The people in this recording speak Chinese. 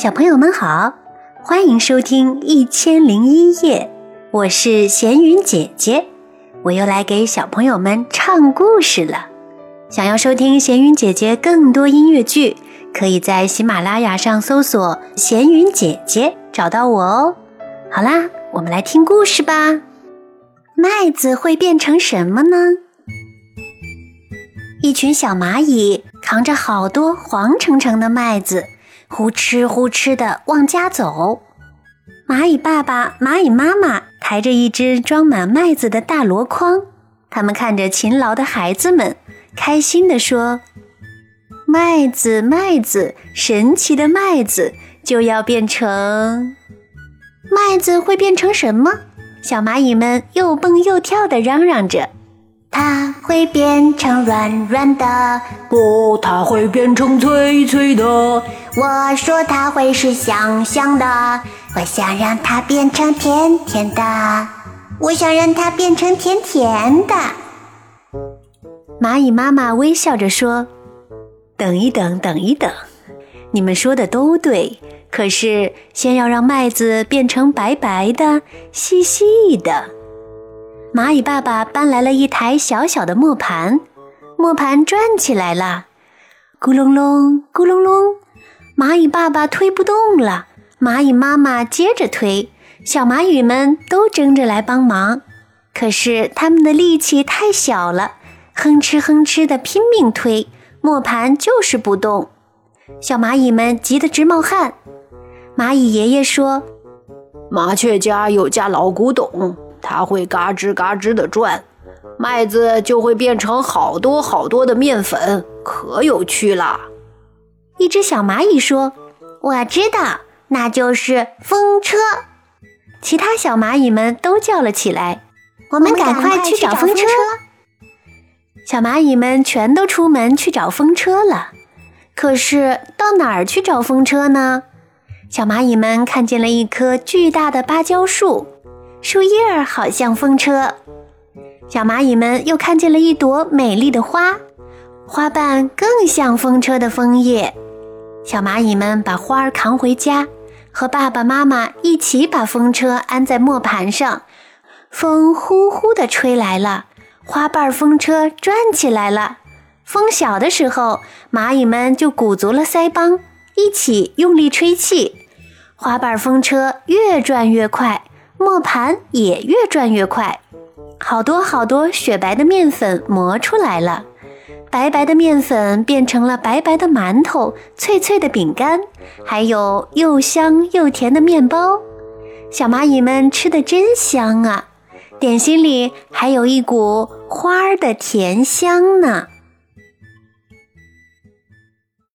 小朋友们好，欢迎收听《一千零一夜》，我是闲云姐姐，我又来给小朋友们唱故事了。想要收听闲云姐姐更多音乐剧，可以在喜马拉雅上搜索“闲云姐姐”找到我哦。好啦，我们来听故事吧。麦子会变成什么呢？一群小蚂蚁扛着好多黄澄澄的麦子。呼哧呼哧的往家走，蚂蚁爸爸、蚂蚁妈妈抬着一只装满麦子的大箩筐，他们看着勤劳的孩子们，开心地说：“麦子，麦子，神奇的麦子就要变成……麦子会变成什么？”小蚂蚁们又蹦又跳地嚷嚷着。它会变成软软的，不，它会变成脆脆的。我说它会是香香的，我想让它变成甜甜的，我想让它变成甜甜的。蚂蚁妈妈微笑着说：“等一等，等一等，你们说的都对，可是先要让麦子变成白白的、细细的。”蚂蚁爸爸搬来了一台小小的磨盘，磨盘转起来了，咕隆隆，咕隆隆。蚂蚁爸爸推不动了，蚂蚁妈妈接着推，小蚂蚁们都争着来帮忙。可是他们的力气太小了，哼哧哼哧的拼命推，磨盘就是不动。小蚂蚁们急得直冒汗。蚂蚁爷爷说：“麻雀家有家老古董。”它会嘎吱嘎吱地转，麦子就会变成好多好多的面粉，可有趣啦！一只小蚂蚁说：“我知道，那就是风车。”其他小蚂蚁们都叫了起来：“我们赶快去找风车！”小蚂蚁们全都出门去找风车了。可是到哪儿去找风车呢？小蚂蚁们看见了一棵巨大的芭蕉树。树叶儿好像风车，小蚂蚁们又看见了一朵美丽的花，花瓣更像风车的枫叶。小蚂蚁们把花儿扛回家，和爸爸妈妈一起把风车安在磨盘上。风呼呼地吹来了，花瓣风车转起来了。风小的时候，蚂蚁们就鼓足了腮帮，一起用力吹气，花瓣风车越转越快。磨盘也越转越快，好多好多雪白的面粉磨出来了，白白的面粉变成了白白的馒头、脆脆的饼干，还有又香又甜的面包。小蚂蚁们吃的真香啊！点心里还有一股花儿的甜香呢。